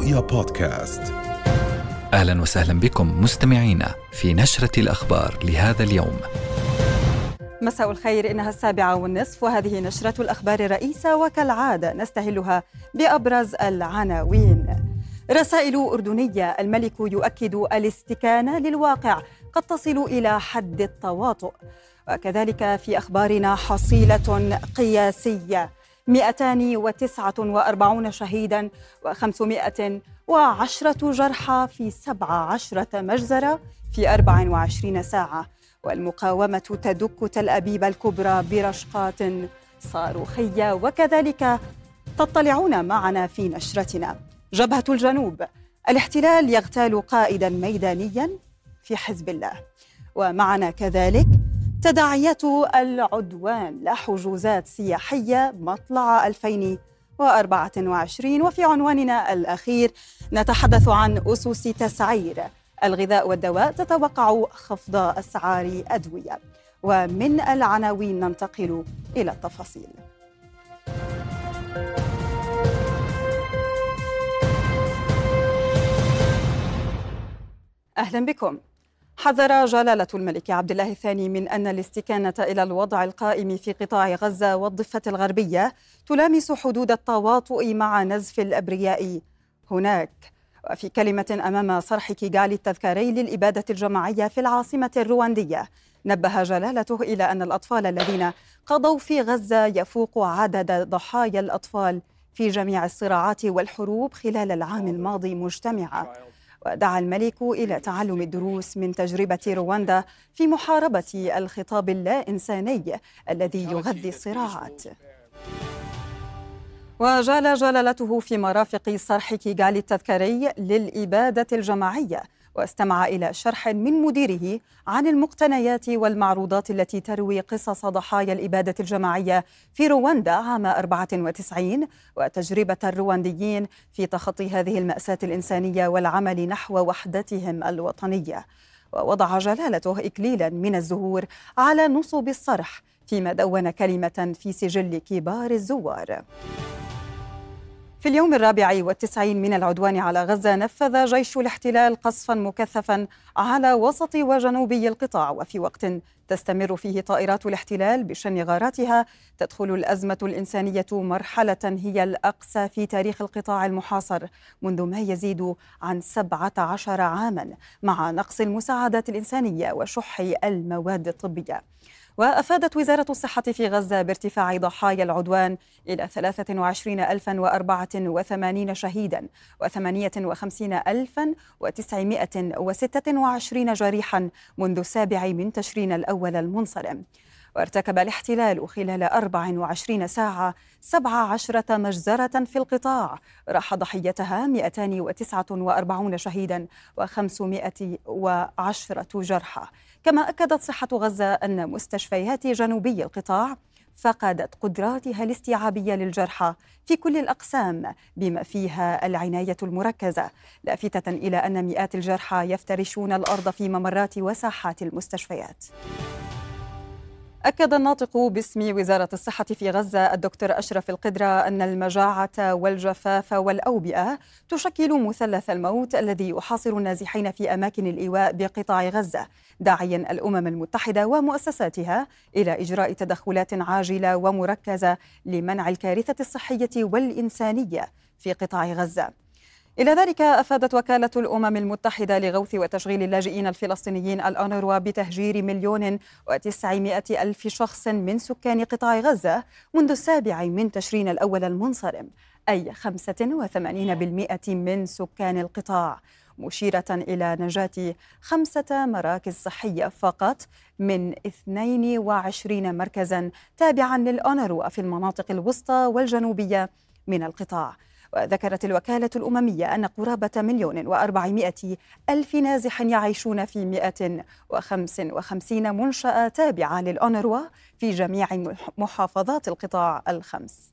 رؤيا بودكاست. أهلا وسهلا بكم مستمعينا في نشرة الأخبار لهذا اليوم. مساء الخير إنها السابعة والنصف وهذه نشرة الأخبار الرئيسة وكالعادة نستهلها بأبرز العناوين. رسائل أردنية الملك يؤكد الاستكانة للواقع قد تصل إلى حد التواطؤ. وكذلك في أخبارنا حصيلة قياسية. 249 شهيدا و510 جرحى في 17 مجزرة في 24 ساعة. والمقاومة تدك تل أبيب الكبرى برشقات صاروخية وكذلك تطلعون معنا في نشرتنا. جبهة الجنوب الاحتلال يغتال قائدا ميدانيا في حزب الله. ومعنا كذلك تداعيات العدوان لحجوزات سياحية مطلع 2024 وفي عنواننا الأخير نتحدث عن أسس تسعير. الغذاء والدواء تتوقع خفض أسعار أدوية. ومن العناوين ننتقل إلى التفاصيل. أهلا بكم. حذر جلالة الملك عبد الله الثاني من أن الاستكانة إلى الوضع القائم في قطاع غزة والضفة الغربية تلامس حدود التواطؤ مع نزف الأبرياء هناك. وفي كلمة أمام صرح كيغالي التذكاري للإبادة الجماعية في العاصمة الرواندية نبه جلالته إلى أن الأطفال الذين قضوا في غزة يفوق عدد ضحايا الأطفال في جميع الصراعات والحروب خلال العام الماضي مجتمعة. ودعا الملك إلى تعلم الدروس من تجربة رواندا في محاربة الخطاب اللا إنساني الذي يغذي الصراعات. وجال جلالته في مرافق صرح كيغالي التذكاري للإبادة الجماعية. واستمع إلى شرح من مديره عن المقتنيات والمعروضات التي تروي قصص ضحايا الإبادة الجماعية في رواندا عام 94 وتجربة الروانديين في تخطي هذه المأساة الإنسانية والعمل نحو وحدتهم الوطنية. ووضع جلالته إكليلا من الزهور على نصب الصرح فيما دون كلمة في سجل كبار الزوار. في اليوم الرابع والتسعين من العدوان على غزة نفذ جيش الاحتلال قصفا مكثفا على وسط وجنوبي القطاع وفي وقت تستمر فيه طائرات الاحتلال بشن غاراتها تدخل الأزمة الإنسانية مرحلة هي الأقسى في تاريخ القطاع المحاصر منذ ما يزيد عن 17 عاما مع نقص المساعدات الإنسانية وشح المواد الطبية. وأفادت وزارة الصحة في غزة بارتفاع ضحايا العدوان إلى 23084 شهيدا و58926 جريحا منذ السابع من تشرين الأول المنصرم. وارتكب الاحتلال خلال 24 ساعة 17 مجزرة في القطاع. راح ضحيتها 249 شهيدا و510 جرحى. كما أكدت صحة غزة أن مستشفيات جنوبي القطاع فقدت قدراتها الاستيعابية للجرحى في كل الأقسام بما فيها العناية المركزة لافتة إلى أن مئات الجرحى يفترشون الأرض في ممرات وساحات المستشفيات. أكد الناطق باسم وزارة الصحة في غزة الدكتور أشرف القدرة أن المجاعة والجفاف والأوبئة تشكل مثلث الموت الذي يحاصر النازحين في أماكن الإيواء بقطاع غزة داعيا الأمم المتحدة ومؤسساتها إلى إجراء تدخلات عاجلة ومركزة لمنع الكارثة الصحية والإنسانية في قطاع غزة. إلى ذلك أفادت وكالة الأمم المتحدة لغوث وتشغيل اللاجئين الفلسطينيين الأونروا بتهجير مليون وتسعمائة ألف شخص من سكان قطاع غزة منذ السابع من تشرين الأول المنصرم أي 85% من سكان القطاع مشيرة إلى نجاة خمسة مراكز صحية فقط من 22 مركزا تابعا للأونروا في المناطق الوسطى والجنوبية من القطاع. وذكرت الوكالة الأممية أن قرابة مليون وأربعمائة ألف نازح يعيشون في 155 منشأة تابعة للأونروا في جميع محافظات القطاع الخمس.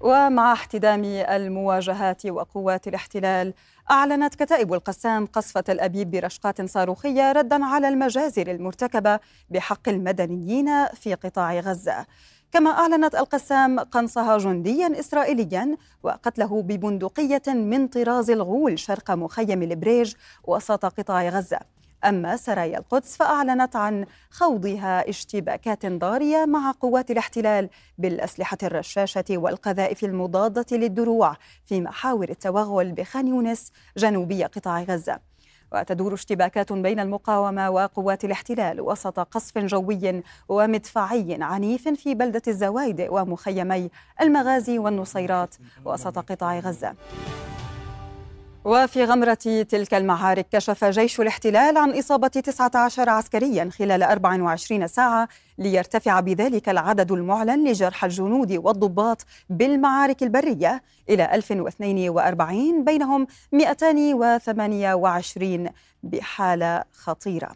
ومع احتدام المواجهات وقوات الاحتلال أعلنت كتائب القسام قصفة الأبيب برشقات صاروخية ردا على المجازر المرتكبة بحق المدنيين في قطاع غزة. كما أعلنت القسام قنصها جنديا إسرائيليا وقتله ببندقية من طراز الغول شرق مخيم البريج وسط قطاع غزة. أما سرايا القدس فأعلنت عن خوضها اشتباكات ضارية مع قوات الاحتلال بالأسلحة الرشاشة والقذائف المضادة للدروع في محاور التوغل بخان يونس جنوبي قطاع غزة. وتدور اشتباكات بين المقاومة وقوات الاحتلال وسط قصف جوي ومدفعي عنيف في بلدة الزوايد ومخيمي المغازي والنصيرات وسط قطاع غزة. وفي غمرة تلك المعارك كشف جيش الاحتلال عن إصابة 19 عسكريا خلال 24 ساعة ليرتفع بذلك العدد المعلن لجرحى الجنود والضباط بالمعارك البرية إلى 1042 بينهم 228 بحالة خطيرة.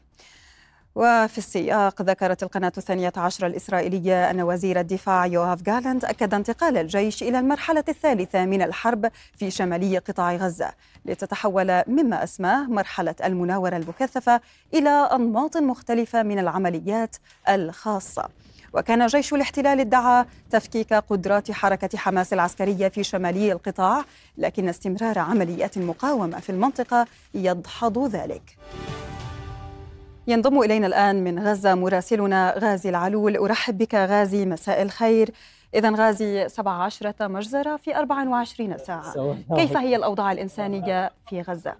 وفي السياق ذكرت القناة الثانية عشر الإسرائيلية أن وزير الدفاع يوهاف جالانت أكد انتقال الجيش إلى المرحلة الثالثة من الحرب في شمالي قطاع غزة لتتحول مما أسماه مرحلة المناورة المكثفة إلى أنماط مختلفة من العمليات الخاصة. وكان جيش الاحتلال ادعى تفكيك قدرات حركة حماس العسكرية في شمالي القطاع لكن استمرار عمليات المقاومة في المنطقة يدحض ذلك. ينضم إلينا الآن من غزة مراسلنا غازي العلول. أرحب بك غازي مساء الخير. إذا غازي 17 مجزرة في 24 ساعة. كيف هي الأوضاع الإنسانية في غزة؟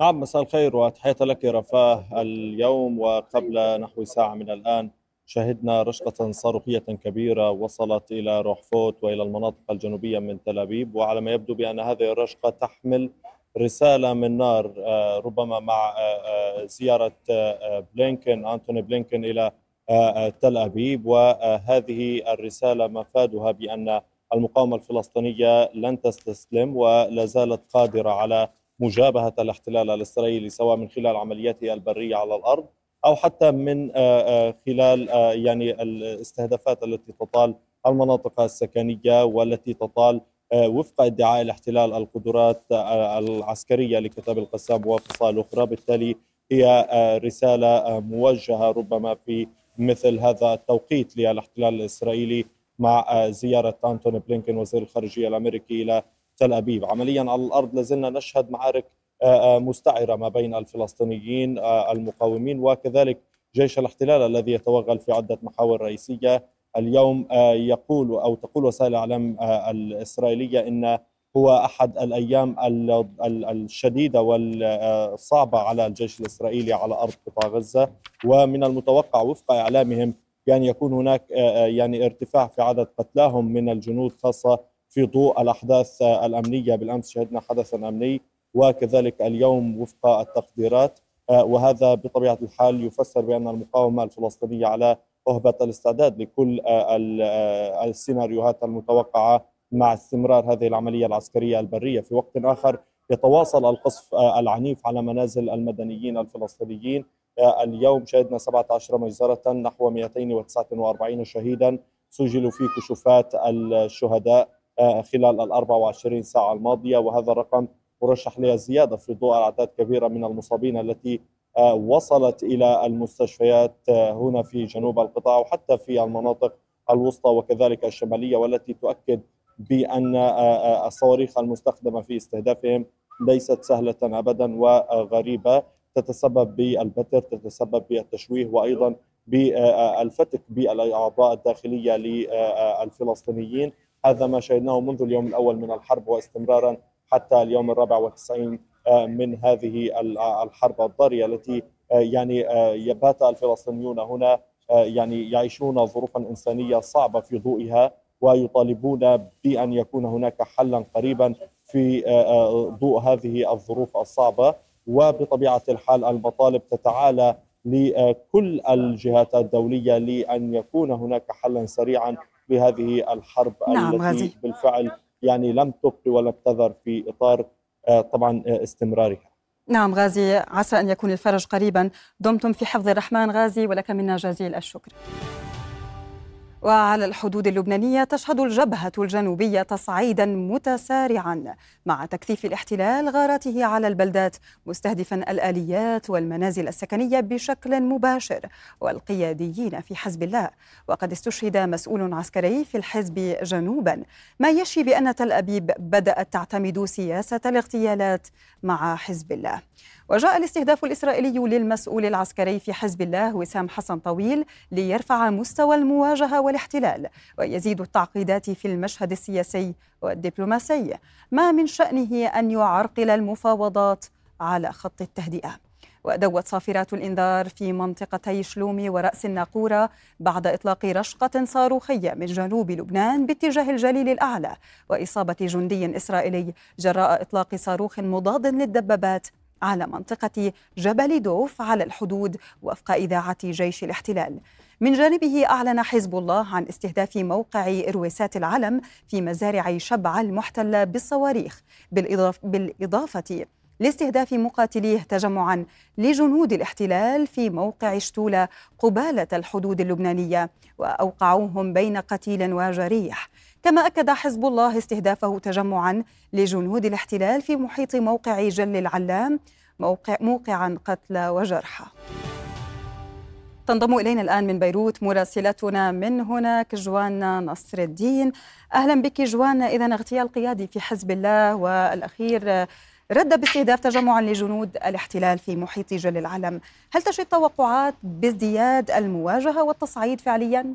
نعم مساء الخير وتحية لك رفاه. اليوم وقبل نحو ساعة من الآن شهدنا رشقة صاروخية كبيرة وصلت إلى روحفوت وإلى المناطق الجنوبية من تل أبيب وعلى ما يبدو بأن هذه الرشقة تحمل رسالة من نار آه، ربما مع آه، آه، زيارة بلينكن أنتوني بلينكن إلى تل أبيب. وهذه الرسالة مفادها بأن المقاومة الفلسطينية لن تستسلم ولا زالت قادرة على مجابهة الاحتلال الإسرائيلي سواء من خلال عملياته البرية على الأرض أو حتى من خلال يعني الاستهدافات التي تطال المناطق السكنية والتي تطال وفق ادعاء الاحتلال القدرات آه، العسكرية لكتاب القسام وفصائل أخرى بالتالي هي آه، رسالة موجهة ربما في مثل هذا التوقيت للاحتلال الإسرائيلي مع زيارة أنتوني بلينكن وزير الخارجية الأمريكي إلى تل أبيب. عمليا على الأرض لازلنا نشهد معارك مستعرة ما بين الفلسطينيين المقاومين وكذلك جيش الاحتلال الذي يتوغل في عدة محاور رئيسية اليوم آه، يقول أو تقول وسائل الإعلام آه، الإسرائيلية إن هو أحد الأيام الشديدة والصعبة على الجيش الإسرائيلي على أرض قطاع غزة. ومن المتوقع وفق إعلامهم بان يكون هناك آه، يعني ارتفاع في عدد قتلاهم من الجنود خاصة في ضوء الأحداث الأمنية. بالأمس شهدنا حدثا أمني وكذلك اليوم وفق التقديرات وهذا بطبيعة الحال يفسر بأن المقاومة الفلسطينية على أهبة الاستعداد لكل آه، آه، السيناريوهات المتوقعة مع استمرار هذه العملية العسكرية البرية. في وقت آخر يتواصل القصف آه، العنيف على منازل المدنيين الفلسطينيين. اليوم شهدنا 17 مجزرة نحو 249 شهيدا سجلوا في كشوفات الشهداء خلال ال 24 ساعة الماضية. وهذا الرقم مرشح للزيادة في ضوء أعداد كبيرة من المصابين التي وصلت إلى المستشفيات آه، هنا في جنوب القطاع وحتى في المناطق الوسطى وكذلك الشمالية والتي تؤكد بأن آه، الصواريخ المستخدمة في استهدافهم ليست سهلة أبدا وغريبة. تتسبب بالبتر تتسبب بالتشويه وأيضا بالفتك بالأعضاء الداخلية للفلسطينيين. هذا ما شهدناه منذ اليوم الأول من الحرب واستمرارا حتى اليوم الرابع والتسعين آه، من هذه الحرب الضارية التي آه، يعني آه، يبات الفلسطينيون هنا يعني يعيشون ظروفا إنسانية صعبة في ضوئها ويطالبون بأن يكون هناك حلا قريبا في ضوء هذه الظروف الصعبة وبطبيعة الحال المطالب تتعالى لكل الجهات الدولية لأن يكون هناك حلا سريعا لهذه الحرب نعم التي غزي. بالفعل يعني لم تبقي ولم تذر في إطار آه، طبعا آه، استمرارها نعم غازي عسى أن يكون الفرج قريبا. دمتم في حفظ الرحمن غازي ولك منا جزيل الشكر. وعلى الحدود اللبنانية تشهد الجبهة الجنوبية تصعيدا متسارعا مع تكثيف الاحتلال غاراته على البلدات مستهدفا الآليات والمنازل السكنية بشكل مباشر والقياديين في حزب الله. وقد استشهد مسؤول عسكري في الحزب جنوبا. ما يشي بأن تل أبيب بدأت تعتمد سياسة الاغتيالات مع حزب الله. وجاء الاستهداف الإسرائيلي للمسؤول العسكري في حزب الله وسام حسن طويل ليرفع مستوى المواجهة والاحتلال ويزيد التعقيدات في المشهد السياسي والدبلوماسي ما من شأنه أن يعرقل المفاوضات على خط التهدئة. ودوت صافرات الإنذار في منطقتي شلومي ورأس الناقورة بعد إطلاق رشقة صاروخية من جنوب لبنان باتجاه الجليل الأعلى وإصابة جندي إسرائيلي جراء إطلاق صاروخ مضاد للدبابات على منطقة جبل دوف على الحدود وفق إذاعة جيش الاحتلال. من جانبه أعلن حزب الله عن استهداف موقع إرويسات العلم في مزارع شبع المحتلة بالصواريخ بالإضافة, بالإضافة لاستهداف مقاتليه تجمعا لجنود الاحتلال في موقع شتولة قبالة الحدود اللبنانية وأوقعوهم بين قتيل وجريح. كما أكد حزب الله استهدافه تجمعا لجنود الاحتلال في محيط موقع جل العلام موقع موقعا قتلى وجرحى. تنضم إلينا الآن من بيروت مراسلتنا من هناك جوانا نصر الدين. أهلا بك جوانا إذا اغتيال قيادي في حزب الله والأخير رد باستهداف تجمع لجنود الاحتلال في محيط جل العلم هل تجد توقعات بازدياد المواجهة والتصعيد فعلياً؟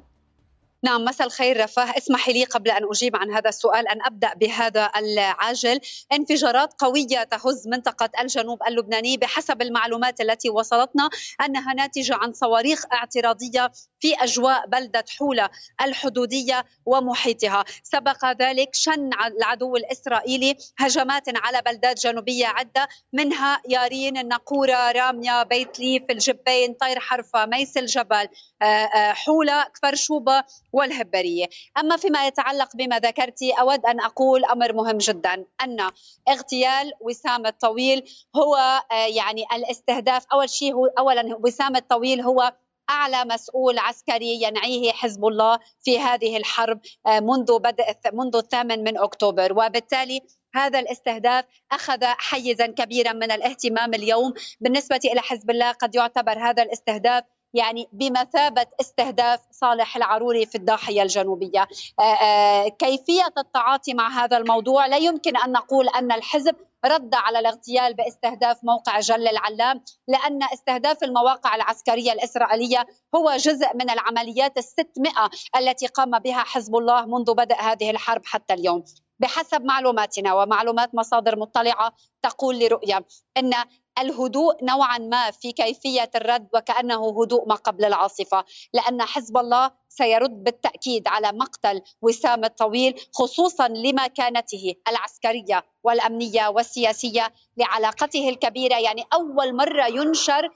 نعم مساء الخير رفاه. اسمحي لي قبل أن أجيب عن هذا السؤال أن أبدأ بهذا العاجل. انفجارات قوية تهز منطقة الجنوب اللبناني بحسب المعلومات التي وصلتنا أنها ناتجة عن صواريخ اعتراضية في أجواء بلدة حولة الحدودية ومحيطها. سبق ذلك شن العدو الإسرائيلي هجمات على بلدات جنوبية عدة منها يارين النقورة رامية بيت ليف الجبين طير حرفة ميس الجبل آه، آه، حولة كفر شوبة والهبرية. أما فيما يتعلق بما ذكرت أود أن أقول أمر مهم جدا أن اغتيال وسام الطويل هو آه، يعني الاستهداف. أول شيء هو أولا وسام الطويل هو أعلى مسؤول عسكري ينعيه حزب الله في هذه الحرب آه، منذ بدء منذ الثامن من أكتوبر. وبالتالي هذا الاستهداف أخذ حيزا كبيرا من الاهتمام اليوم. بالنسبة إلى حزب الله قد يعتبر هذا الاستهداف يعني بمثابة استهداف صالح العروري في الضاحية الجنوبية. آه، آه، كيفية التعاطي مع هذا الموضوع؟ لا يمكن أن نقول أن الحزب رد على الاغتيال باستهداف موقع جل العلام لأن استهداف المواقع العسكرية الإسرائيلية هو جزء من العمليات الستمائة التي قام بها حزب الله منذ بدء هذه الحرب حتى اليوم. بحسب معلوماتنا ومعلومات مصادر مطلعة تقول لرؤية أن الهدوء نوعا ما في كيفية الرد وكأنه هدوء ما قبل العاصفة لأن حزب الله سيرد بالتأكيد على مقتل وسام الطويل خصوصا لمكانته العسكرية والأمنية والسياسية لعلاقته الكبيرة. يعني أول مرة ينشر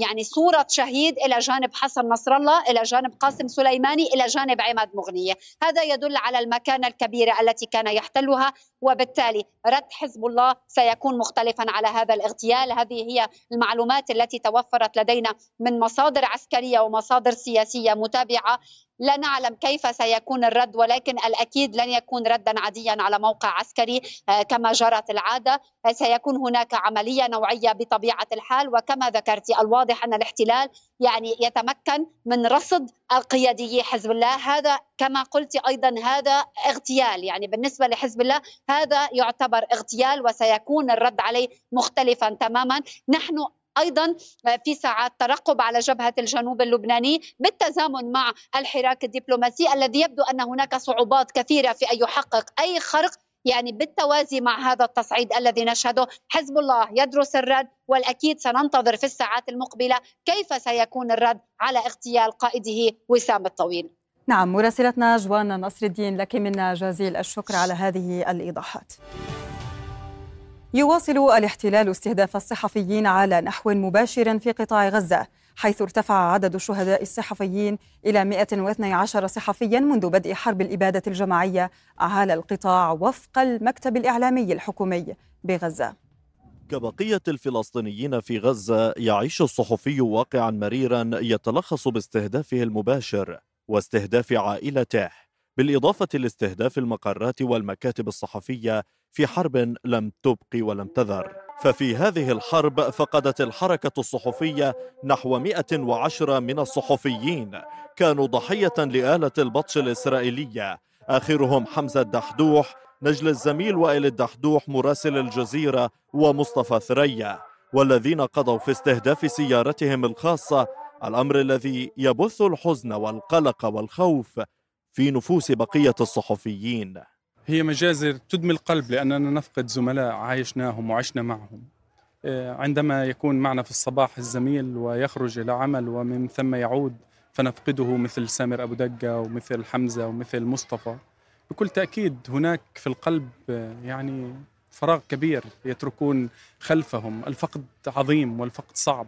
يعني صورة شهيد إلى جانب حسن نصر الله إلى جانب قاسم سليماني إلى جانب عماد مغنية. هذا يدل على المكانة الكبيرة التي كان يحتلها وبالتالي رد حزب الله سيكون مختلفا على هذا الاغتيال. هذه هي المعلومات التي توفرت لدينا من مصادر عسكرية ومصادر سياسية متابعة. لا نعلم كيف سيكون الرد ولكن الأكيد لن يكون ردا عاديا على موقع عسكري آه، كما جرت العادة. آه، سيكون هناك عملية نوعية بطبيعة الحال. وكما ذكرت الواضح أن الاحتلال يعني يتمكن من رصد القيادي حزب الله. هذا كما قلت أيضا هذا اغتيال. يعني بالنسبة لحزب الله هذا يعتبر اغتيال وسيكون الرد عليه مختلفا تماما. نحن أيضا في ساعات ترقب على جبهة الجنوب اللبناني بالتزامن مع الحراك الدبلوماسي الذي يبدو أن هناك صعوبات كثيرة في أن يحقق أي خرق يعني بالتوازي مع هذا التصعيد الذي نشهده. حزب الله يدرس الرد والأكيد سننتظر في الساعات المقبلة كيف سيكون الرد على اغتيال قائده وسام الطويل. نعم مراسلتنا جوانا نصر الدين لك منا جزيل الشكر على هذه الإيضاحات. يواصل الاحتلال استهداف الصحفيين على نحو مباشر في قطاع غزة حيث ارتفع عدد الشهداء الصحفيين إلى 112 صحفيا منذ بدء حرب الإبادة الجماعية على القطاع وفق المكتب الإعلامي الحكومي بغزة. كبقية الفلسطينيين في غزة يعيش الصحفي واقعا مريرا يتلخص باستهدافه المباشر واستهداف عائلته. بالإضافة لاستهداف المقرات والمكاتب الصحفية في حرب لم تبق ولم تذر. ففي هذه الحرب فقدت الحركة الصحفية نحو 110 من الصحفيين. كانوا ضحية لآلة البطش الإسرائيلية. آخرهم حمزة الدحدوح نجل الزميل وائل الدحدوح مراسل الجزيرة ومصطفى ثريا. والذين قضوا في استهداف سيارتهم الخاصة الأمر الذي يبث الحزن والقلق والخوف في نفوس بقية الصحفيين. هي مجازر تدمي القلب لأننا نفقد زملاء عايشناهم وعشنا معهم. آه، عندما يكون معنا في الصباح الزميل ويخرج إلى عمل ومن ثم يعود فنفقده مثل سامر أبو دقة ومثل حمزة ومثل مصطفى. بكل تأكيد هناك في القلب آه، يعني فراغ كبير يتركون خلفهم الفقد عظيم والفقد صعب.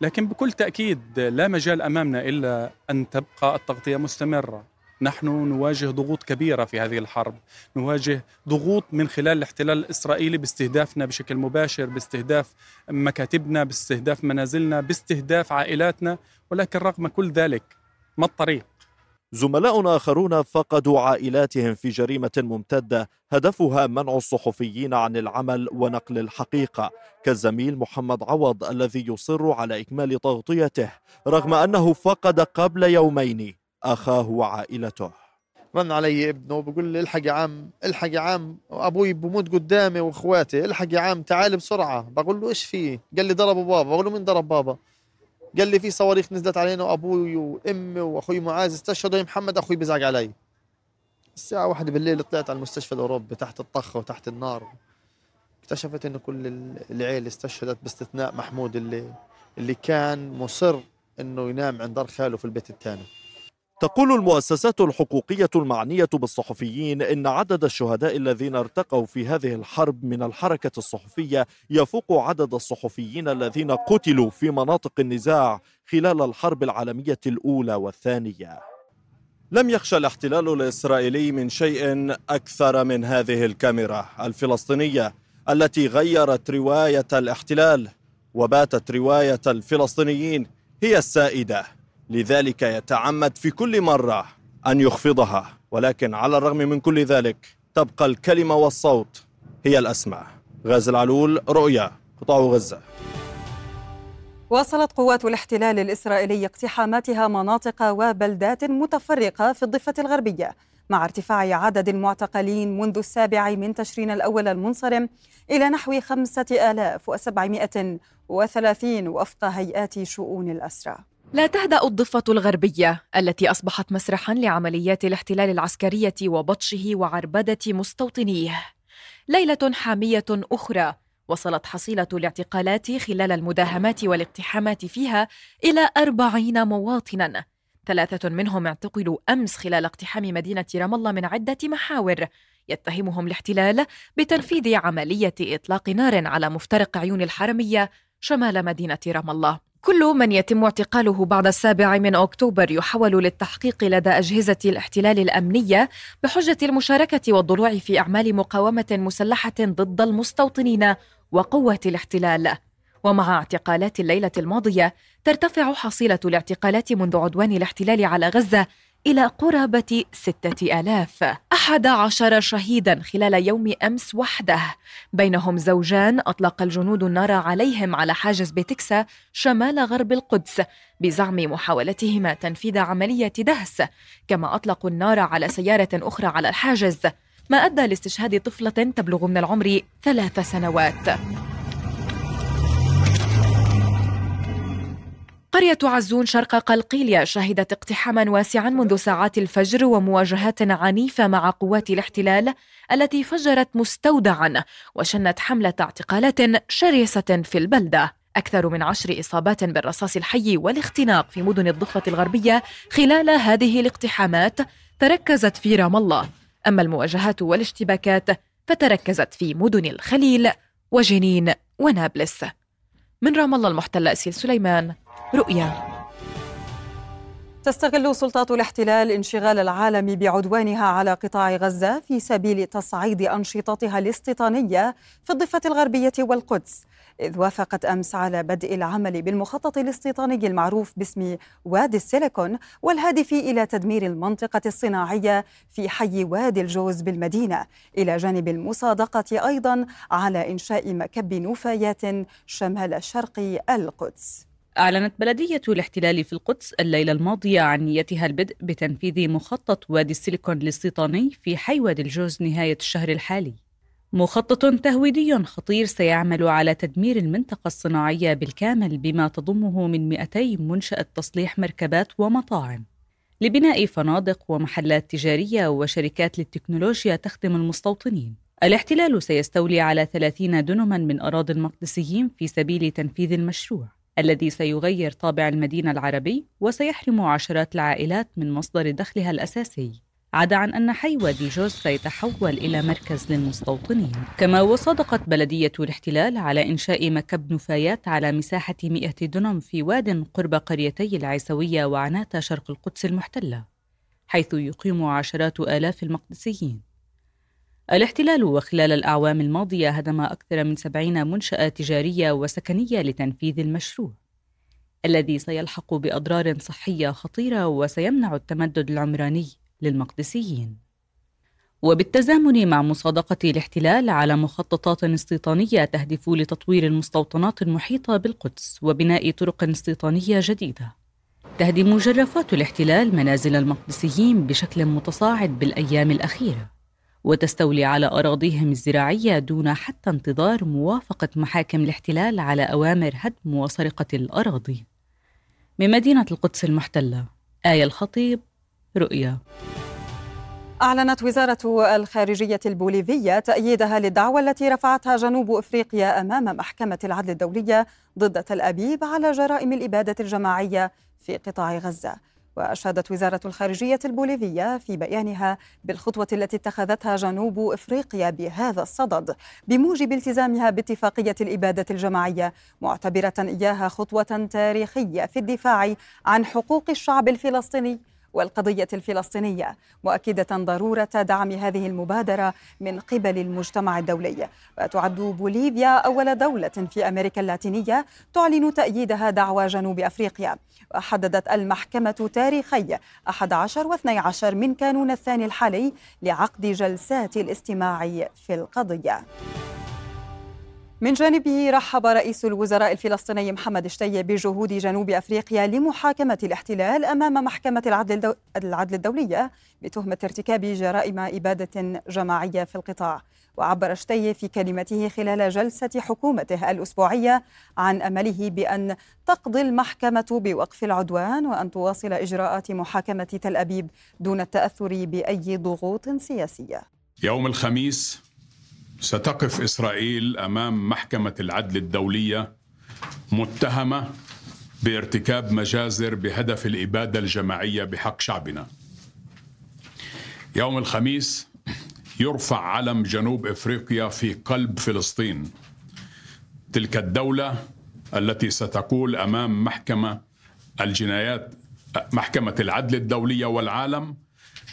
لكن بكل تأكيد لا مجال أمامنا إلا أن تبقى التغطية مستمرة. نحن نواجه ضغوط كبيرة في هذه الحرب. نواجه ضغوط من خلال الاحتلال الإسرائيلي باستهدافنا بشكل مباشر باستهداف مكاتبنا باستهداف منازلنا باستهداف عائلاتنا. ولكن رغم كل ذلك ما الطريق؟ زملاء آخرون فقدوا عائلاتهم في جريمة ممتدة هدفها منع الصحفيين عن العمل ونقل الحقيقة. كالزميل محمد عوض الذي يصر على إكمال تغطيته رغم أنه فقد قبل يومين. أخاه وعائلته. رن علي ابنه بقول لي الحق يا عم الحق يا عم أبوي بموت قدامي وإخواتي الحق يا عم تعال بسرعة. بقول له إيش في؟ قال لي ضربوا بابا. بقول له مين ضرب بابا؟ قال لي في صواريخ نزلت علينا وابوي وأمي وأخوي معاذ استشهدوا يا محمد أخوي بزعق علي. الساعة واحدة بالليل طلعت على المستشفى الأوروبي تحت الطخة وتحت النار. اكتشفت إنه كل العيلة استشهدت باستثناء محمود اللي اللي كان مصر إنه ينام عند دار خاله في البيت الثاني تقول المؤسسات الحقوقية المعنية بالصحفيين إن عدد الشهداء الذين ارتقوا في هذه الحرب من الحركة الصحفية يفوق عدد الصحفيين الذين قتلوا في مناطق النزاع خلال الحرب العالمية الأولى والثانية. لم يخشى الاحتلال الإسرائيلي من شيء أكثر من هذه الكاميرا الفلسطينية التي غيرت رواية الاحتلال وباتت رواية الفلسطينيين هي السائدة لذلك يتعمد في كل مرة أن يخفضها ولكن على الرغم من كل ذلك تبقى الكلمة والصوت هي الأسمى غاز العلول رؤيا قطاع غزة. واصلت قوات الاحتلال الإسرائيلي اقتحاماتها مناطق وبلدات متفرقة في الضفة الغربية مع ارتفاع عدد المعتقلين منذ السابع من تشرين الأول المنصرم إلى نحو خمسة آلاف وسبعمائة وثلاثين وفق هيئات شؤون الأسرى. لا تهدأ الضفة الغربية التي أصبحت مسرحا لعمليات الاحتلال العسكرية وبطشه وعربدة مستوطنيه. ليلة حامية أخرى وصلت حصيلة الاعتقالات خلال المداهمات والاقتحامات فيها إلى أربعين مواطنا. ثلاثة منهم اعتقلوا أمس خلال اقتحام مدينة رام الله من عدة محاور. يتهمهم الاحتلال بتنفيذ عملية إطلاق نار على مفترق عيون الحرمية شمال مدينة رام الله. كل من يتم اعتقاله بعد السابع من أكتوبر يحول للتحقيق لدى أجهزة الاحتلال الأمنية بحجة المشاركة والضلوع في أعمال مقاومة مسلحة ضد المستوطنين وقوة الاحتلال. ومع اعتقالات الليلة الماضية ترتفع حصيلة الاعتقالات منذ عدوان الاحتلال على غزة إلى قرابة ستة آلاف. أحد عشر شهيدا خلال يوم أمس وحده. بينهم زوجان أطلق الجنود النار عليهم على حاجز بتكسا شمال غرب القدس بزعم محاولتهما تنفيذ عملية دهس كما أطلقوا النار على سيارة أخرى على الحاجز ما أدى لاستشهاد طفلة تبلغ من العمر ثلاث سنوات. قرية عزون شرق قلقيلية شهدت اقتحاما واسعا منذ ساعات الفجر ومواجهات عنيفة مع قوات الاحتلال التي فجرت مستودعا وشنت حملة اعتقالات شرسة في البلدة. أكثر من عشر إصابات بالرصاص الحي والاختناق في مدن الضفة الغربية خلال هذه الاقتحامات تركزت في رام الله. أما المواجهات والاشتباكات فتركزت في مدن الخليل وجنين ونابلس. من رام الله المحتلة أسيل سليمان. رؤيا. تستغل سلطات الاحتلال انشغال العالم بعدوانها على قطاع غزة في سبيل تصعيد أنشطتها الاستيطانية في الضفة الغربية والقدس إذ وافقت أمس على بدء العمل بالمخطط الاستيطاني المعروف باسم وادي السيليكون والهادف إلى تدمير المنطقة الصناعية في حي وادي الجوز بالمدينة إلى جانب المصادقة أيضا على إنشاء مكب نفايات شمال شرق القدس. أعلنت بلدية الاحتلال في القدس الليلة الماضية عن نيتها البدء بتنفيذ مخطط وادي السيليكون الاستيطاني في حي وادي الجوز نهاية الشهر الحالي. مخطط تهويدي خطير سيعمل على تدمير المنطقة الصناعية بالكامل بما تضمه من 200 منشأة تصليح مركبات ومطاعم. لبناء فنادق ومحلات تجارية وشركات للتكنولوجيا تخدم المستوطنين. الاحتلال سيستولي على 30 دنما من أراضي المقدسيين في سبيل تنفيذ المشروع. الذي سيغير طابع المدينة العربي وسيحرم عشرات العائلات من مصدر دخلها الأساسي. عدا عن أن حي وادي الجوز سيتحول إلى مركز للمستوطنين. كما وصادقت بلدية الاحتلال على إنشاء مكب نفايات على مساحة 100 دنم في واد قرب قريتي العيسوية وعناتة شرق القدس المحتلة حيث يقيم عشرات آلاف المقدسيين. الاحتلال وخلال الأعوام الماضية هدم أكثر من سبعين منشأة تجارية وسكنية لتنفيذ المشروع. الذي سيلحق بأضرار صحية خطيرة وسيمنع التمدد العمراني للمقدسيين. وبالتزامن مع مصادقة الاحتلال على مخططات استيطانية تهدف لتطوير المستوطنات المحيطة بالقدس وبناء طرق استيطانية جديدة. تهدم جرافات الاحتلال منازل المقدسيين بشكل متصاعد بالأيام الأخيرة. وتستولي على أراضيهم الزراعية دون حتى انتظار موافقة محاكم الاحتلال على أوامر هدم وسرقة الأراضي. من مدينة القدس المحتلة آية الخطيب رؤيا. أعلنت وزارة الخارجية البوليفية تأييدها للدعوة التي رفعتها جنوب أفريقيا أمام محكمة العدل الدولية ضد تل أبيب على جرائم الإبادة الجماعية في قطاع غزة. وأشادت وزارة الخارجية البوليفية في بيانها بالخطوة التي اتخذتها جنوب إفريقيا بهذا الصدد بموجب التزامها باتفاقية الإبادة الجماعية معتبرة إياها خطوة تاريخية في الدفاع عن حقوق الشعب الفلسطيني. والقضية الفلسطينية مؤكدة ضرورة دعم هذه المبادرة من قبل المجتمع الدولي. وتعد بوليفيا أول دولة في أمريكا اللاتينية تعلن تأييدها دعوى جنوب أفريقيا. وحددت المحكمة تاريخي 11 و12 من كانون الثاني الحالي لعقد جلسات الاستماع في القضية. من جانبه رحب رئيس الوزراء الفلسطيني محمد شتي بجهود جنوب أفريقيا لمحاكمة الاحتلال أمام محكمة العدل, الدو... العدل الدولية بتهمة ارتكاب جرائم إبادة جماعية في القطاع. وعبر شتي في كلمته خلال جلسة حكومته الأسبوعية عن أمله بأن تقضي المحكمة بوقف العدوان وأن تواصل إجراءات محاكمة تل أبيب دون التأثر بأي ضغوط سياسية. يوم الخميس ستقف إسرائيل أمام محكمة العدل الدولية متهمة بارتكاب مجازر بهدف الإبادة الجماعية بحق شعبنا. يوم الخميس يرفع علم جنوب إفريقيا في قلب فلسطين. تلك الدولة التي ستقول أمام محكمة الجنايات محكمة العدل الدولية والعالم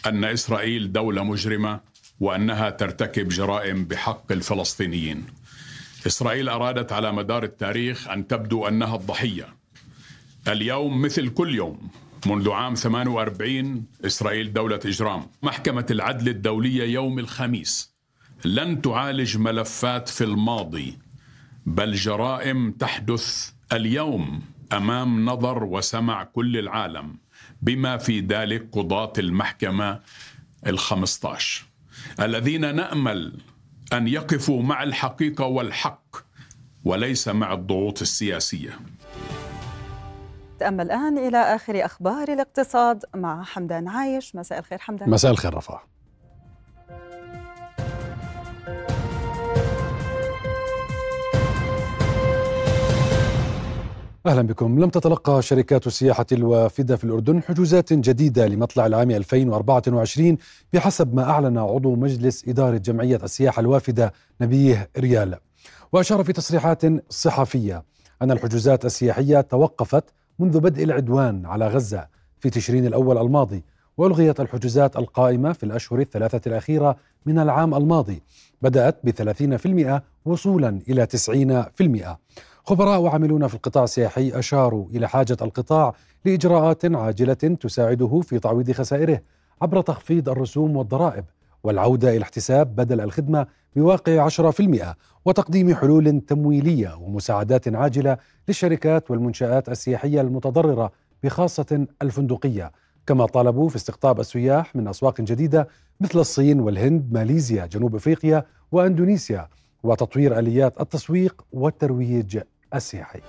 أن إسرائيل دولة مجرمة وأنها ترتكب جرائم بحق الفلسطينيين. إسرائيل أرادت على مدار التاريخ أن تبدو أنها الضحية. اليوم مثل كل يوم منذ عام 48 إسرائيل دولة إجرام. محكمة العدل الدولية يوم الخميس لن تعالج ملفات في الماضي بل جرائم تحدث اليوم أمام نظر وسمع كل العالم بما في ذلك قضاة المحكمة ال15 الذين نأمل أن يقفوا مع الحقيقة والحق وليس مع الضغوط السياسية. تأمل الآن إلى آخر أخبار الاقتصاد مع حمدان عايش. مساء الخير حمدان. مساء الخير رفاه أهلا بكم. لم تتلقى شركات السياحة الوافدة في الأردن حجوزات جديدة لمطلع العام 2024 بحسب ما أعلن عضو مجلس إدارة جمعية السياحة الوافدة نبيه ريال. وأشار في تصريحات صحفية أن الحجوزات السياحية توقفت منذ بدء العدوان على غزة في تشرين الأول الماضي وألغيت الحجوزات القائمة في الأشهر الثلاثة الأخيرة من العام الماضي بدأت ب 30% وصولا إلى 90% خبراء وعاملون في القطاع السياحي أشاروا إلى حاجة القطاع لإجراءات عاجلة تساعده في تعويض خسائره عبر تخفيض الرسوم والضرائب والعودة إلى احتساب بدل الخدمة بواقع 10% وتقديم حلول تمويلية ومساعدات عاجلة للشركات والمنشآت السياحية المتضررة بخاصة الفندقية كما طالبوا في استقطاب السياح من أسواق جديدة مثل الصين والهند ماليزيا جنوب أفريقيا وأندونيسيا. وتطوير آليات التسويق والترويج السياحي.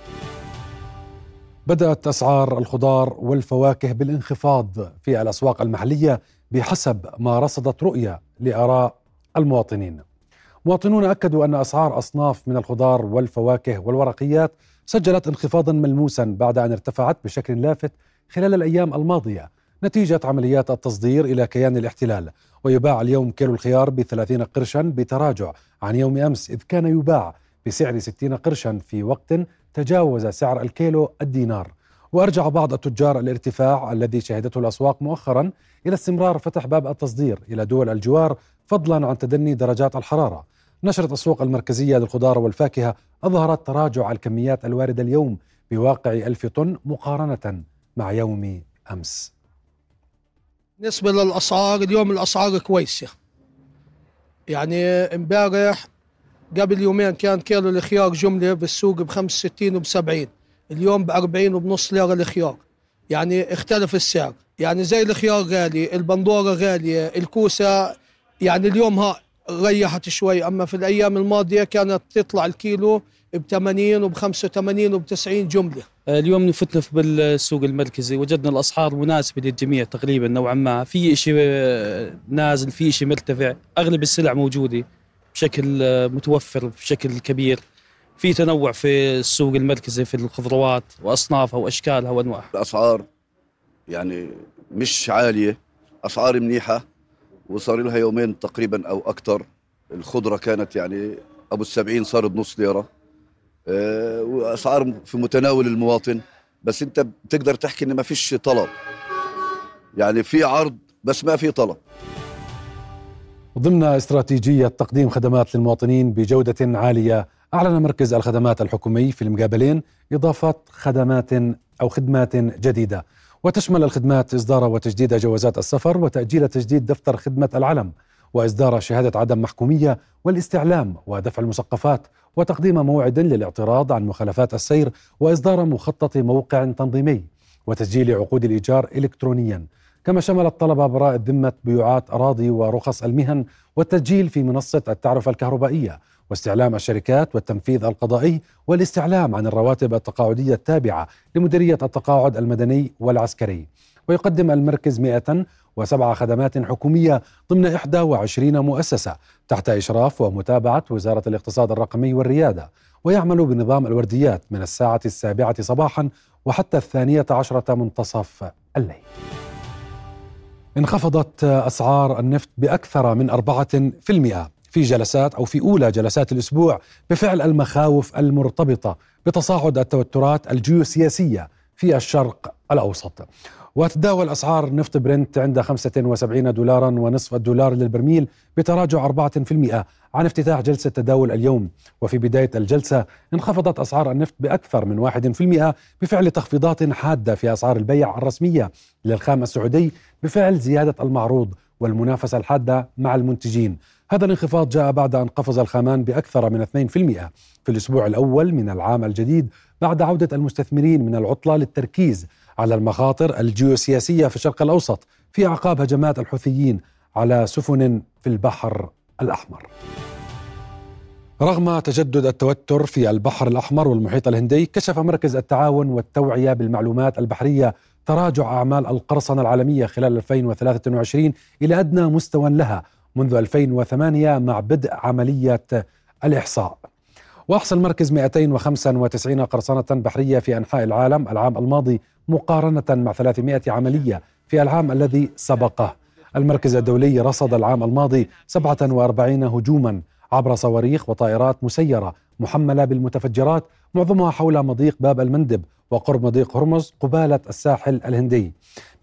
بدأت أسعار الخضار والفواكه بالانخفاض في الأسواق المحلية بحسب ما رصدت رؤية لآراء المواطنين. مواطنون أكدوا أن أسعار أصناف من الخضار والفواكه والورقيات سجلت انخفاضا ملموسا بعد أن ارتفعت بشكل لافت خلال الأيام الماضية نتيجة عمليات التصدير إلى كيان الاحتلال ويباع اليوم كيلو الخيار ب 30 قرشا بتراجع عن يوم أمس إذ كان يباع بسعر 60 قرشا في وقت تجاوز سعر الكيلو الدينار. وأرجع بعض التجار الارتفاع الذي شهدته الأسواق مؤخرا إلى استمرار فتح باب التصدير إلى دول الجوار فضلا عن تدني درجات الحرارة. نشرت السوق المركزية للخضار والفاكهة أظهرت تراجع الكميات الواردة اليوم بواقع ألف طن مقارنة مع يوم أمس. بالنسبة للأسعار اليوم الأسعار كويسة. يعني امبارح قبل يومين كان كيلو الخيار جملة بالسوق ب 65 وب 70 اليوم ب 40 وبنص ليرة الخيار. يعني اختلف السعر. يعني زي الخيار غالي البندورة غالية الكوسة يعني اليوم ها ريحت شوي. أما في الأيام الماضية كانت تطلع الكيلو ب 80 وب 85 وب 90 جملة. اليوم فتنا في بالسوق المركزي. وجدنا الأسعار مناسبة للجميع تقريبا نوعا ما. في شيء نازل في شيء مرتفع. أغلب السلع موجودة بشكل متوفر بشكل كبير. في تنوع في السوق المركزي في الخضروات وأصنافها وأشكالها وأنواعها. الأسعار يعني مش عالية. أسعار منيحة. وصار لها يومين تقريبا أو أكثر. الخضرة كانت يعني أبو السبعين صار بنص ليرة. وأسعار في متناول المواطن. بس أنت بتقدر تحكي إن ما فيش طلب. يعني في عرض بس ما في طلب. ضمن استراتيجية تقديم خدمات للمواطنين بجودة عالية أعلن مركز الخدمات الحكومي في المقابلين إضافة خدمات أو خدمات جديدة. وتشمل الخدمات إصدار وتجديد جوازات السفر وتأجيل تجديد دفتر خدمة العلم وإصدار شهادة عدم محكومية والاستعلام ودفع المسقفات وتقديم موعد للاعتراض عن مخالفات السير وإصدار مخطط موقع تنظيمي وتسجيل عقود الإيجار إلكترونيا. كما شملت طلب براءة ذمة بيوعات أراضي ورخص المهن والتسجيل في منصة التعرفة الكهربائية واستعلام الشركات والتنفيذ القضائي والاستعلام عن الرواتب التقاعدية التابعة لمديرية التقاعد المدني والعسكري. ويقدم المركز 107 خدمات حكومية ضمن 21 مؤسسة تحت إشراف ومتابعة وزارة الاقتصاد الرقمي والريادة ويعمل بنظام الورديات من الساعة السابعة صباحا وحتى الثانية عشرة منتصف الليل. انخفضت أسعار النفط بأكثر من أربعة في المئة في جلسات أو في أولى جلسات الأسبوع بفعل المخاوف المرتبطة بتصاعد التوترات الجيوسياسية في الشرق الأوسط. وتداول أسعار نفط برنت عند 75 دولارا ونصف الدولار للبرميل بتراجع 4% عن افتتاح جلسة تداول اليوم. وفي بداية الجلسة انخفضت أسعار النفط بأكثر من 1% بفعل تخفيضات حادة في أسعار البيع الرسمية للخام السعودي بفعل زيادة المعروض والمنافسة الحادة مع المنتجين. هذا الانخفاض جاء بعد أن قفز الخامان بأكثر من 2% في الأسبوع الأول من العام الجديد بعد عودة المستثمرين من العطلة للتركيز على المخاطر الجيوسياسية في الشرق الأوسط في أعقاب هجمات الحوثيين على سفن في البحر الأحمر. رغم تجدد التوتر في البحر الأحمر والمحيط الهندي كشف مركز التعاون والتوعية بالمعلومات البحرية تراجع أعمال القرصنة العالمية خلال 2023 إلى أدنى مستوى لها منذ 2008 مع بدء عملية الإحصاء. وأحصى المركز 295 قرصنة بحرية في أنحاء العالم العام الماضي مقارنة مع 300 عملية في العام الذي سبقه. المركز الدولي رصد العام الماضي 47 هجوما عبر صواريخ وطائرات مسيرة محملة بالمتفجرات معظمها حول مضيق باب المندب وقرب مضيق هرمز قبالة الساحل الهندي.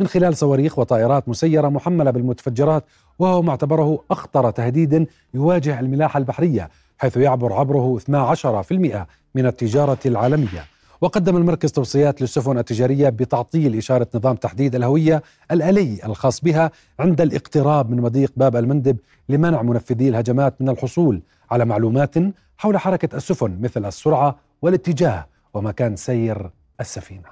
من خلال صواريخ وطائرات مسيرة محملة بالمتفجرات وهو ما اعتبره أخطر تهديد يواجه الملاحة البحرية حيث يعبر عبره 12% من التجارة العالمية. وقدم المركز توصيات للسفن التجارية بتعطيل إشارة نظام تحديد الهوية الآلي الخاص بها عند الاقتراب من مضيق باب المندب لمنع منفذي الهجمات من الحصول على معلومات حول حركة السفن مثل السرعة والاتجاه ومكان سير السفينة.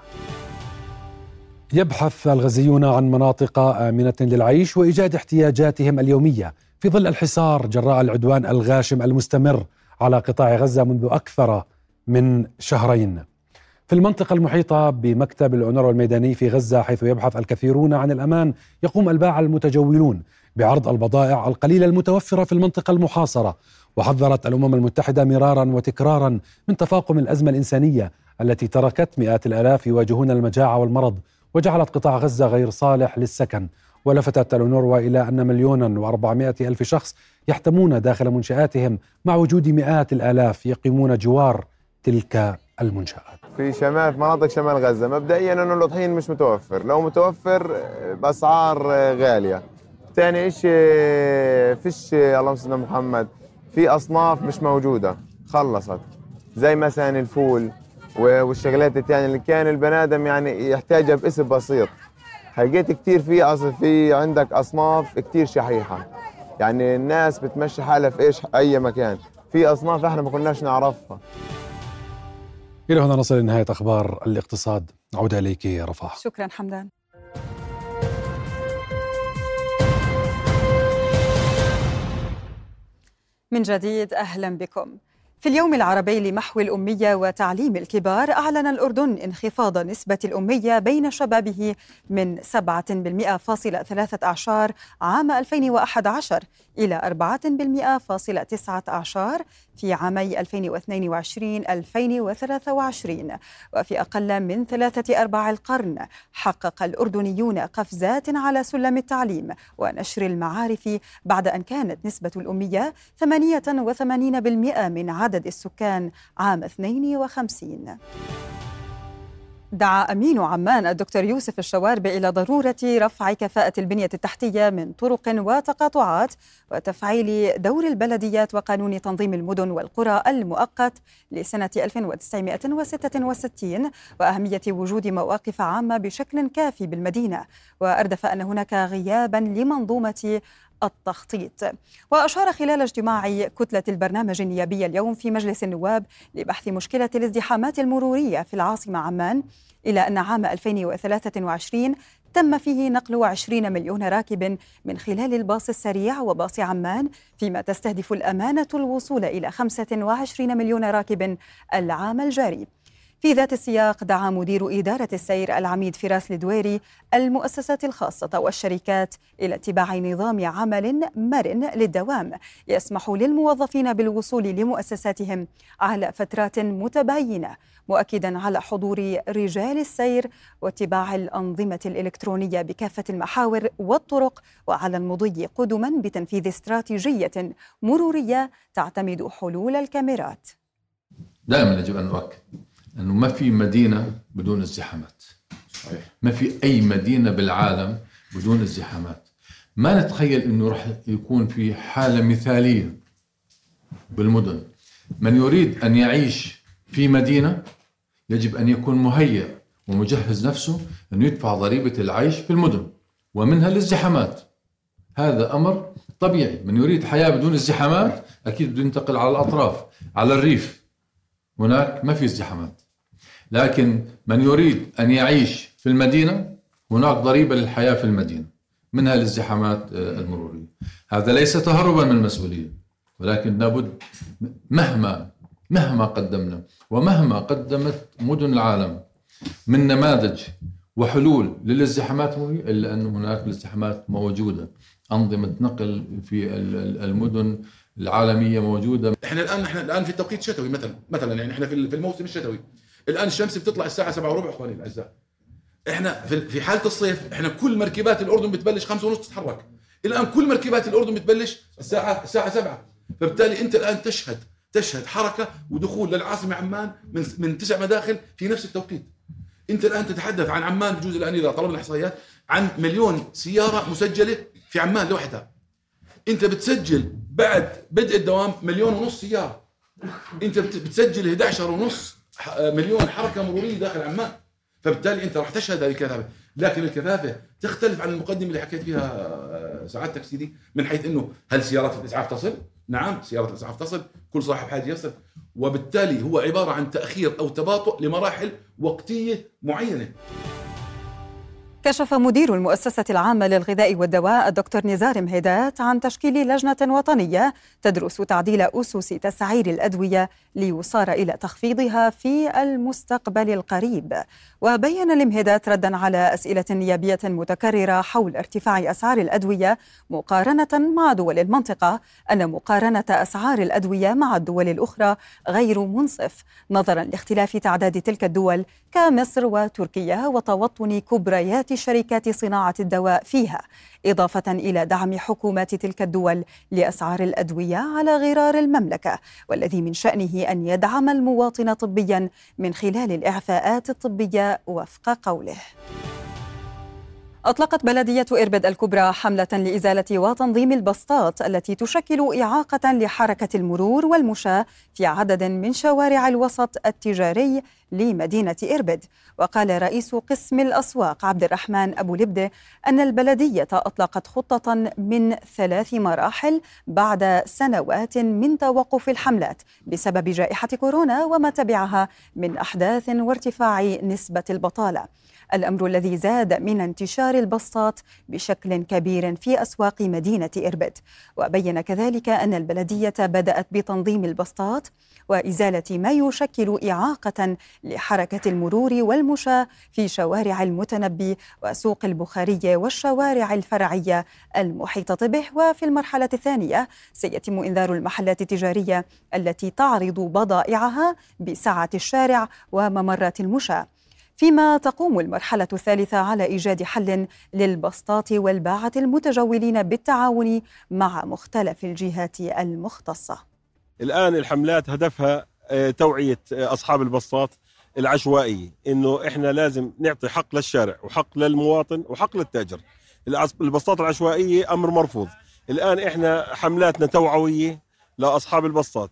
يبحث الغزيون عن مناطق آمنة للعيش وإيجاد احتياجاتهم اليومية في ظل الحصار جراء العدوان الغاشم المستمر على قطاع غزة منذ أكثر من شهرين. في المنطقة المحيطة بمكتب الأونروا الميداني في غزة حيث يبحث الكثيرون عن الأمان يقوم الباعة المتجولون بعرض البضائع القليلة المتوفرة في المنطقة المحاصرة. وحذرت الأمم المتحدة مرارا وتكرارا من تفاقم الأزمة الإنسانية التي تركت مئات الآلاف يواجهون المجاعة والمرض وجعلت قطاع غزة غير صالح للسكن. ولفتت الأونروا إلى أن مليونا وأربعمائة ألف شخص يحتمون داخل منشآتهم مع وجود مئات الآلاف يقيمون جوار تلك المنشآت. في شمال في مناطق شمال غزة. مبدئيا أنه الطحين مش متوفر. لو متوفر بأسعار غالية. ثاني شيء فيش اللهم صل محمد في أصناف مش موجودة. خلصت. زي مثلا الفول والشغلات الثانية اللي كان البنادم يعني يحتاجها باسم بسيط. حقيقة كتير في في عندك أصناف كتير شحيحة. يعني الناس بتمشي حالها في إيش؟ أي مكان. في أصناف إحنا ما كناش نعرفها. إلى هنا نصل لنهاية أخبار الاقتصاد. عودة إليك يا رفاح شكرا حمدان. من جديد أهلا بكم. في اليوم العربي لمحو الأمية وتعليم الكبار أعلن الأردن انخفاض نسبة الأمية بين شبابه من 7% أعشار عام 2011 إلى 4% في عامي 2022-2023 وفي أقل من ثلاثة أرباع القرن حقق الأردنيون قفزات على سلم التعليم ونشر المعارف بعد أن كانت نسبة الأمية 88% من عدد السكان عام 52 دعا أمين عمان الدكتور يوسف الشواربي إلى ضرورة رفع كفاءة البنية التحتية من طرق وتقاطعات وتفعيل دور البلديات وقانون تنظيم المدن والقرى المؤقت لسنة 1966 وأهمية وجود مواقف عامة بشكل كافي بالمدينة. وأردف أن هناك غيابا لمنظومة التخطيط. وأشار خلال اجتماع كتلة البرنامج النيابي اليوم في مجلس النواب لبحث مشكلة الازدحامات المرورية في العاصمة عمان إلى أن عام 2023 تم فيه نقل 20 مليون راكب من خلال الباص السريع وباص عمان فيما تستهدف الأمانة الوصول إلى 25 مليون راكب العام الجاري. في ذات السياق دعا مدير إدارة السير العميد فراس الدويري المؤسسات الخاصة والشركات إلى اتباع نظام عمل مرن للدوام يسمح للموظفين بالوصول لمؤسساتهم على فترات متباينة مؤكدا على حضور رجال السير واتباع الأنظمة الإلكترونية بكافة المحاور والطرق وعلى المضي قدما بتنفيذ استراتيجية مرورية تعتمد حلول الكاميرات. دائما يجب أن نؤكد انه ما في مدينة بدون ازدحامات صحيح. ما في أي مدينة بالعالم بدون ازدحامات ما نتخيل إنه راح يكون في حالة مثالية بالمدن. من يريد أن يعيش في مدينة يجب أن يكون مهيئ ومجهز نفسه انه يدفع ضريبة العيش في المدن ومنها الازدحامات هذا أمر طبيعي. من يريد حياة بدون ازدحامات أكيد بده ينتقل على الأطراف على الريف. هناك ما في ازدحامات لكن من يريد أن يعيش في المدينة هناك ضريبة للحياة في المدينة منها الازدحامات آه، المرورية. هذا ليس تهربا من المسؤولية ولكن لابد مهما مهما قدمنا ومهما قدمت مدن العالم من نماذج وحلول للازدحامات إلا أن هناك الازدحامات موجودة. أنظمة نقل في المدن العالمية موجودة. إحنا الآن إحنا الآن في توقيت شتوي مثلا مثلا يعني إحنا في الموسم الشتوي. الآن الشمس بتطلع الساعة 7 وربع إخواني الأعزاء. إحنا في حالة الصيف إحنا كل مركبات الأردن بتبلش 5 ونص تتحرك. الآن كل مركبات الأردن بتبلش الساعة الساعة 7 فبالتالي أنت الآن تشهد تشهد حركة ودخول للعاصمة عمان من من تسع مداخل في نفس التوقيت. أنت الآن تتحدث عن عمان بجوز الآن إذا طلبنا الإحصائيات عن مليون سيارة مسجلة في عمان لوحدها. أنت بتسجل بعد بدء الدوام مليون ونص سيارة. أنت بتسجل 11 ونص مليون حركة مرورية داخل عمان. فبالتالي أنت راح تشهد هذه الكثافة. لكن الكثافة تختلف عن المقدمة اللي حكيت فيها آه، سعادتك سيدي من حيث إنه هل سيارات الإسعاف تصل؟ نعم سيارات الإسعاف تصل. كل صاحب حاجة يصل. وبالتالي هو عبارة عن تأخير أو تباطؤ لمراحل وقتية معينة. كشف مدير المؤسسة العامة للغذاء والدواء الدكتور نزار مهيدات عن تشكيل لجنة وطنية تدرس تعديل أسس تسعير الأدوية ليصار إلى تخفيضها في المستقبل القريب. وبين المهيدات ردا على أسئلة نيابية متكررة حول ارتفاع أسعار الأدوية مقارنة مع دول المنطقة أن مقارنة أسعار الأدوية مع الدول الأخرى غير منصف. نظرا لاختلاف تعداد تلك الدول كمصر وتركيا وتوطن كبريات شركات صناعة الدواء فيها إضافة إلى دعم حكومات تلك الدول لأسعار الأدوية على غرار المملكة والذي من شأنه أن يدعم المواطن طبيا من خلال الإعفاءات الطبية وفق قوله. أطلقت بلدية إربد الكبرى حملة لإزالة وتنظيم البسطات التي تشكل إعاقة لحركة المرور والمشاة في عدد من شوارع الوسط التجاري لمدينة إربد وقال رئيس قسم الأسواق عبد الرحمن أبو لبدة أن البلدية أطلقت خطة من ثلاث مراحل بعد سنوات من توقف الحملات بسبب جائحة كورونا وما تبعها من أحداث وارتفاع نسبة البطالة. الأمر الذي زاد من انتشار البسطات بشكل كبير في أسواق مدينة إربد. وبين كذلك أن البلدية بدأت بتنظيم البسطات وإزالة ما يشكل إعاقة لحركة المرور والمشاة في شوارع المتنبي وسوق البخارية والشوارع الفرعية المحيطة به. وفي المرحلة الثانية سيتم إنذار المحلات التجارية التي تعرض بضائعها بسعة الشارع وممرات المشاة. فيما تقوم المرحلة الثالثة على إيجاد حل للبسطات والباعة المتجولين بالتعاون مع مختلف الجهات المختصة. الآن الحملات هدفها آه، توعية آه، أصحاب البسطات العشوائية إنه إحنا لازم نعطي حق للشارع وحق للمواطن وحق للتاجر. البسطات العشوائية أمر مرفوض. الآن إحنا حملاتنا توعوية لأصحاب البسطات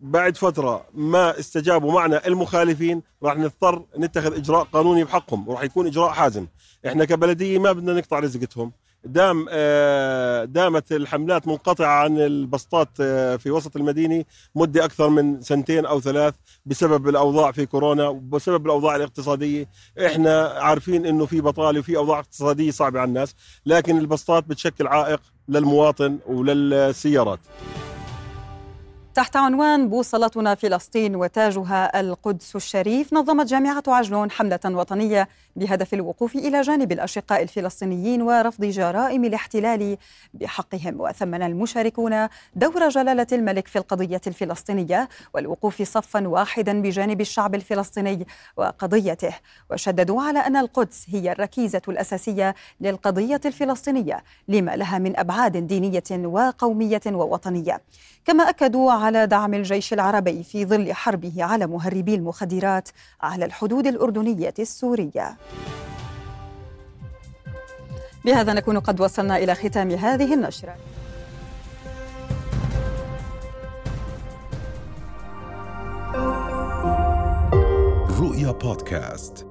بعد فترة ما استجابوا معنا المخالفين راح نضطر نتخذ إجراء قانوني بحقهم وراح يكون إجراء حازم. إحنا كبلدية ما بدنا نقطع رزقتهم. دام آه، دامت الحملات منقطعة عن البسطات آه، في وسط المدينة مدة أكثر من سنتين أو ثلاث بسبب الأوضاع في كورونا وبسبب الأوضاع الاقتصادية. إحنا عارفين أنه في بطالة وفي أوضاع اقتصادية صعبة على الناس لكن البسطات بتشكل عائق للمواطن وللسيارات. تحت عنوان بوصلتنا فلسطين وتاجها القدس الشريف نظمت جامعة عجلون حملة وطنية بهدف الوقوف إلى جانب الأشقاء الفلسطينيين ورفض جرائم الاحتلال بحقهم. وثمن المشاركون دور جلالة الملك في القضية الفلسطينية والوقوف صفا واحدا بجانب الشعب الفلسطيني وقضيته. وشددوا على أن القدس هي الركيزة الأساسية للقضية الفلسطينية لما لها من أبعاد دينية وقومية ووطنية. كما أكدوا على دعم الجيش العربي في ظل حربه على مهربي المخدرات على الحدود الأردنية السورية. بهذا نكون قد وصلنا إلى ختام هذه النشرة. رؤيا بودكاست.